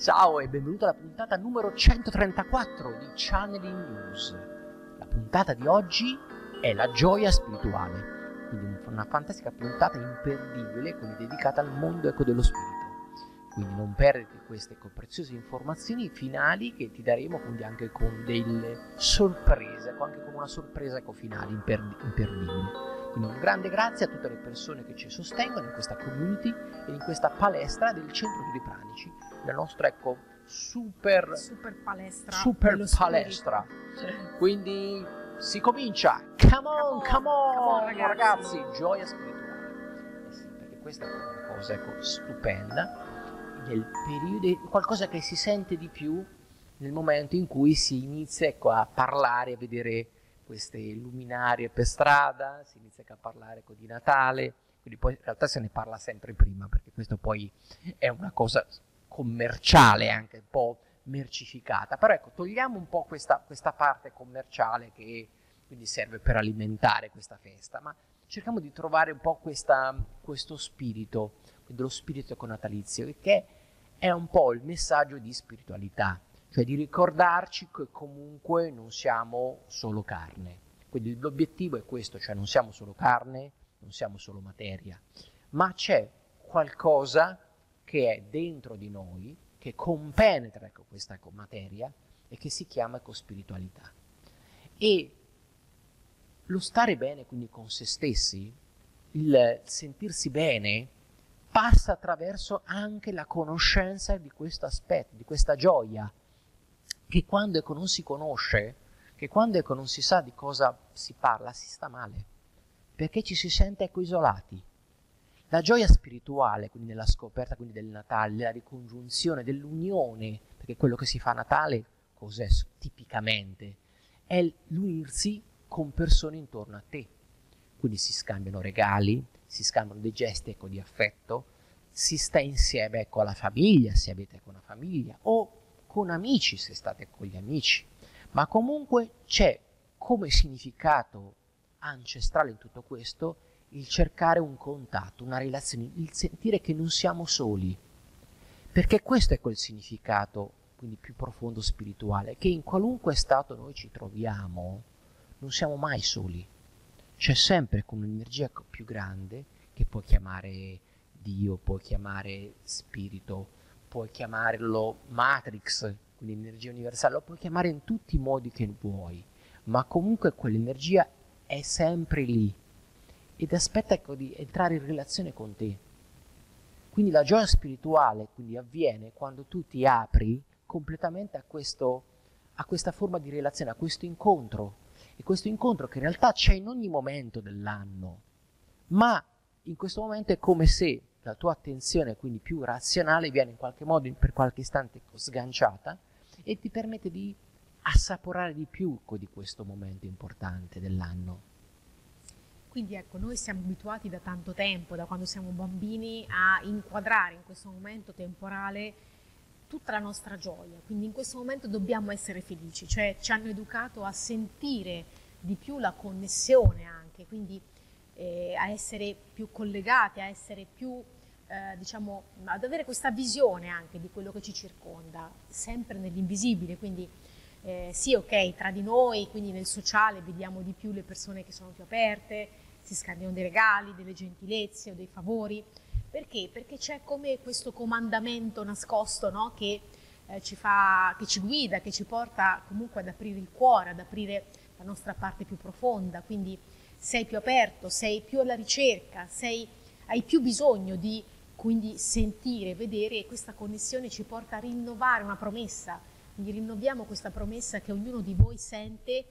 Ciao e benvenuto alla puntata numero 134 di Channeling News. La puntata di oggi è la gioia spirituale, quindi una fantastica puntata imperdibile, quindi dedicata al mondo ecco, dello spirito. Quindi non perdete queste preziose informazioni finali che ti daremo quindi anche con delle sorprese, anche con una sorpresa ecco, finale imperdibile. Quindi un grande grazie a tutte le persone che ci sostengono in questa community e in questa palestra del Centro Studi Pranici, la nostra ecco super, super palestra. Super palestra. Quindi si comincia. Come on, come on, come on ragazzi. ragazzi. gioia spirituale. Eh sì, perché questa è una cosa ecco, stupenda nel periodo, qualcosa che si sente di più nel momento in cui si inizia ecco, a parlare, a vedere queste luminarie per strada, si inizia a parlare ecco, di Natale, quindi poi in realtà se ne parla sempre prima, perché questo poi è una cosa commerciale, anche un po' mercificata, però ecco, togliamo un po' questa, questa parte commerciale che quindi serve per alimentare questa festa, ma cerchiamo di trovare un po' questa, questo spirito, dello spirito natalizio, che è un po' il messaggio di spiritualità, cioè di ricordarci che comunque non siamo solo carne. Quindi l'obiettivo è questo, cioè non siamo solo carne, non siamo solo materia, ma c'è qualcosa che è dentro di noi, che compenetra ecco, questa ecco, materia e che si chiama ecco, spiritualità. E lo stare bene quindi con se stessi, il sentirsi bene, passa attraverso anche la conoscenza di questo aspetto, di questa gioia, che quando ecco non si conosce, che quando ecco non si sa di cosa si parla, si sta male, perché ci si sente ecco isolati. La gioia spirituale, quindi nella scoperta quindi del Natale, della ricongiunzione, dell'unione, perché quello che si fa a Natale, cos'è tipicamente? È l'unirsi con persone intorno a te. Quindi si scambiano regali, si scambiano dei gesti ecco, di affetto, si sta insieme ecco, alla famiglia, se avete una famiglia, o con amici, se state con gli amici. Ma comunque c'è come significato ancestrale in tutto questo il cercare un contatto, una relazione, il sentire che non siamo soli. Perché questo è quel significato quindi più profondo spirituale, che in qualunque stato noi ci troviamo, non siamo mai soli c'è sempre con un'energia più grande che puoi chiamare Dio, puoi chiamare spirito, puoi chiamarlo Matrix, quindi energia universale, lo puoi chiamare in tutti i modi che vuoi, ma comunque quell'energia è sempre lì ed aspetta ecco, di entrare in relazione con te. Quindi la gioia spirituale quindi avviene quando tu ti apri completamente a, questo, a questa forma di relazione, a questo incontro e questo incontro che in realtà c'è in ogni momento dell'anno, ma in questo momento è come se la tua attenzione, quindi più razionale, viene in qualche modo per qualche istante sganciata e ti permette di assaporare di più di questo momento importante dell'anno. Quindi ecco, noi siamo abituati da tanto tempo, da quando siamo bambini, a inquadrare in questo momento temporale tutta la nostra gioia, quindi in questo momento dobbiamo essere felici, cioè ci hanno educato a sentire di più la connessione anche, quindi eh, a essere più collegati, a essere più, eh, diciamo, ad avere questa visione anche di quello che ci circonda, sempre nell'invisibile, quindi eh, sì, ok, tra di noi, quindi nel sociale vediamo di più le persone che sono più aperte, si scambiano dei regali, delle gentilezze o dei favori, perché? Perché c'è come questo comandamento nascosto no? che, eh, ci fa, che ci guida, che ci porta comunque ad aprire il cuore, ad aprire la nostra parte più profonda. Quindi sei più aperto, sei più alla ricerca, sei, hai più bisogno di quindi sentire, vedere e questa connessione ci porta a rinnovare una promessa. Quindi rinnoviamo questa promessa che ognuno di voi sente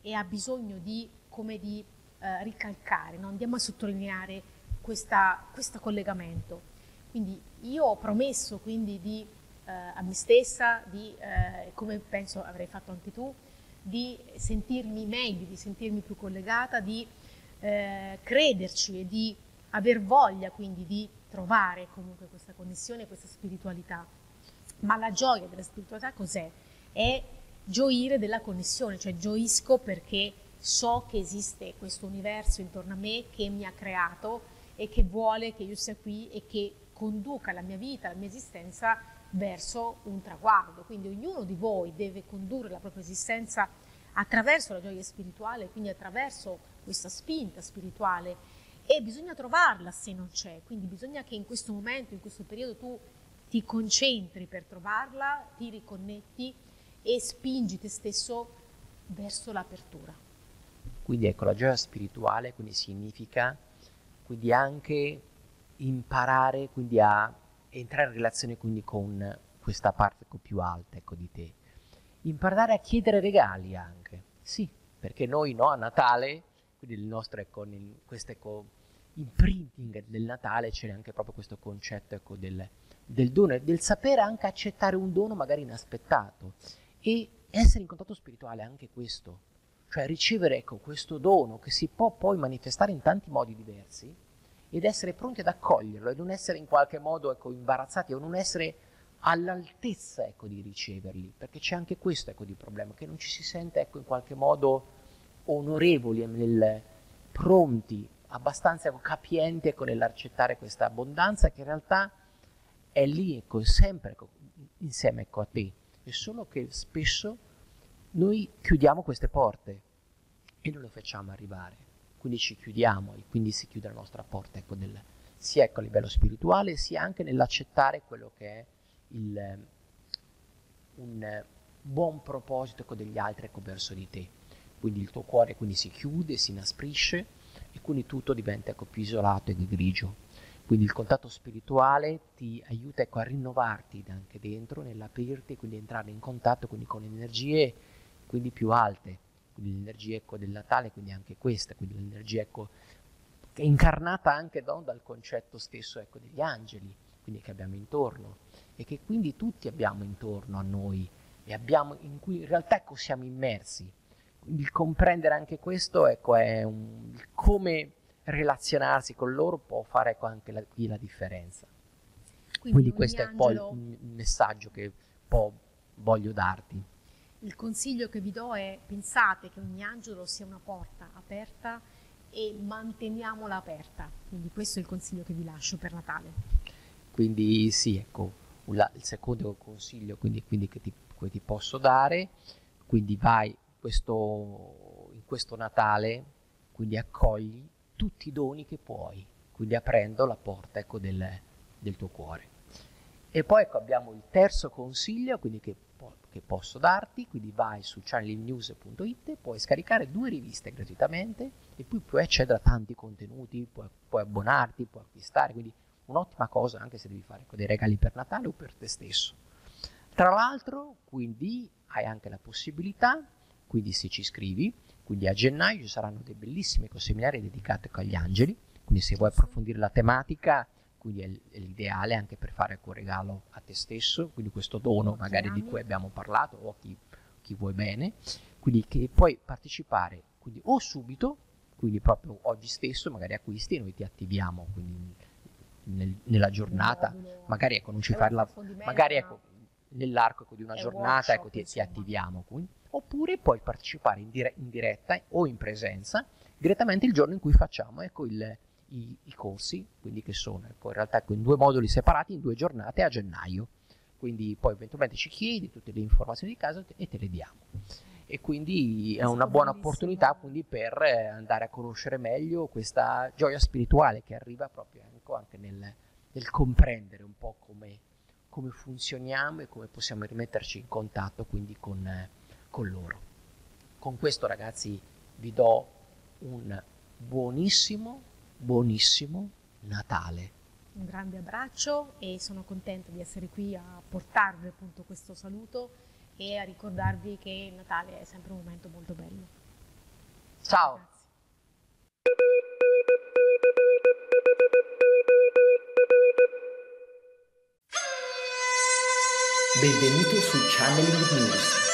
e ha bisogno di, come di eh, ricalcare, no? andiamo a sottolineare questa, questo collegamento. Quindi io ho promesso quindi di, eh, a me stessa, di, eh, come penso avrei fatto anche tu, di sentirmi meglio, di sentirmi più collegata, di eh, crederci e di aver voglia quindi di trovare comunque questa connessione, questa spiritualità. Ma la gioia della spiritualità cos'è? È gioire della connessione, cioè gioisco perché so che esiste questo universo intorno a me che mi ha creato e che vuole che io sia qui e che conduca la mia vita, la mia esistenza verso un traguardo. Quindi ognuno di voi deve condurre la propria esistenza attraverso la gioia spirituale, quindi attraverso questa spinta spirituale e bisogna trovarla se non c'è, quindi bisogna che in questo momento, in questo periodo tu ti concentri per trovarla, ti riconnetti e spingi te stesso verso l'apertura. Quindi ecco, la gioia spirituale quindi significa quindi anche imparare quindi a entrare in relazione quindi con questa parte ecco, più alta ecco, di te. Imparare a chiedere regali anche, sì, perché noi no, a Natale, quindi il nostro ecco, nel, questo ecco, imprinting del Natale c'è anche proprio questo concetto ecco, del, del dono, del sapere anche accettare un dono magari inaspettato. E essere in contatto spirituale anche questo, cioè ricevere ecco, questo dono che si può poi manifestare in tanti modi diversi ed essere pronti ad accoglierlo e non essere in qualche modo ecco, imbarazzati o non essere all'altezza ecco, di riceverli, perché c'è anche questo ecco, di problema, che non ci si sente ecco, in qualche modo onorevoli, nel, pronti, abbastanza ecco, capienti ecco, nell'accettare questa abbondanza che in realtà è lì ecco, sempre insieme a te, è solo che spesso noi chiudiamo queste porte e non le facciamo arrivare. Quindi ci chiudiamo e quindi si chiude la nostra porta, ecco, del, sia ecco, a livello spirituale, sia anche nell'accettare quello che è il, un buon proposito ecco, degli altri ecco, verso di te. Quindi il tuo cuore quindi si chiude, si inasprisce e quindi tutto diventa ecco, più isolato e grigio. Quindi il contatto spirituale ti aiuta ecco, a rinnovarti anche dentro, nell'aprirti, quindi entrare in contatto quindi, con energie quindi più alte, quindi l'energia ecco, del Natale, quindi anche questa, quindi l'energia ecco, incarnata anche no, dal concetto stesso ecco, degli angeli, quindi che abbiamo intorno e che quindi tutti abbiamo intorno a noi e abbiamo, in cui in realtà ecco, siamo immersi. Quindi il comprendere anche questo ecco, è un, come relazionarsi con loro può fare ecco, anche la, qui la differenza. Quindi, quindi questo è poi il messaggio che poi voglio darti il consiglio che vi do è pensate che ogni angelo sia una porta aperta e manteniamola aperta. Quindi questo è il consiglio che vi lascio per Natale. Quindi sì, ecco, il secondo consiglio quindi, quindi che, ti, che, ti, posso dare, quindi vai questo, in questo Natale, quindi accogli tutti i doni che puoi, quindi aprendo la porta ecco, del, del tuo cuore. E poi ecco, abbiamo il terzo consiglio, quindi che che posso darti, quindi vai su channelnews.it, puoi scaricare due riviste gratuitamente e poi puoi accedere a tanti contenuti, puoi, puoi abbonarti, puoi acquistare, quindi un'ottima cosa anche se devi fare dei regali per Natale o per te stesso. Tra l'altro, quindi hai anche la possibilità, quindi se ci iscrivi, quindi a gennaio ci saranno dei bellissimi seminari dedicati agli angeli, quindi se vuoi approfondire la tematica quindi è, l'ideale anche per fare un regalo a te stesso, quindi questo dono magari di cui abbiamo parlato o a chi, chi vuoi bene, quindi che puoi partecipare quindi o subito, quindi proprio oggi stesso magari acquisti e noi ti attiviamo quindi nel, nella giornata, magari ecco non ci fai la, magari ecco nell'arco ecco, di una giornata ecco, ti, ti attiviamo, quindi, oppure puoi partecipare in, dire, in diretta o in presenza direttamente il giorno in cui facciamo ecco il i, i corsi, quindi che sono ecco, in realtà ecco, in due moduli separati, in due giornate a gennaio. Quindi poi eventualmente ci chiedi tutte le informazioni di casa e te le diamo. E quindi è una buona opportunità quindi, per eh, andare a conoscere meglio questa gioia spirituale che arriva proprio ecco, anche nel, nel, comprendere un po' come, come, funzioniamo e come possiamo rimetterci in contatto quindi con, eh, con loro. Con questo ragazzi vi do un buonissimo buonissimo Natale. Un grande abbraccio e sono contenta di essere qui a portarvi appunto questo saluto e a ricordarvi che Natale è sempre un momento molto bello. Ciao! Grazie. Benvenuto su Channeling News,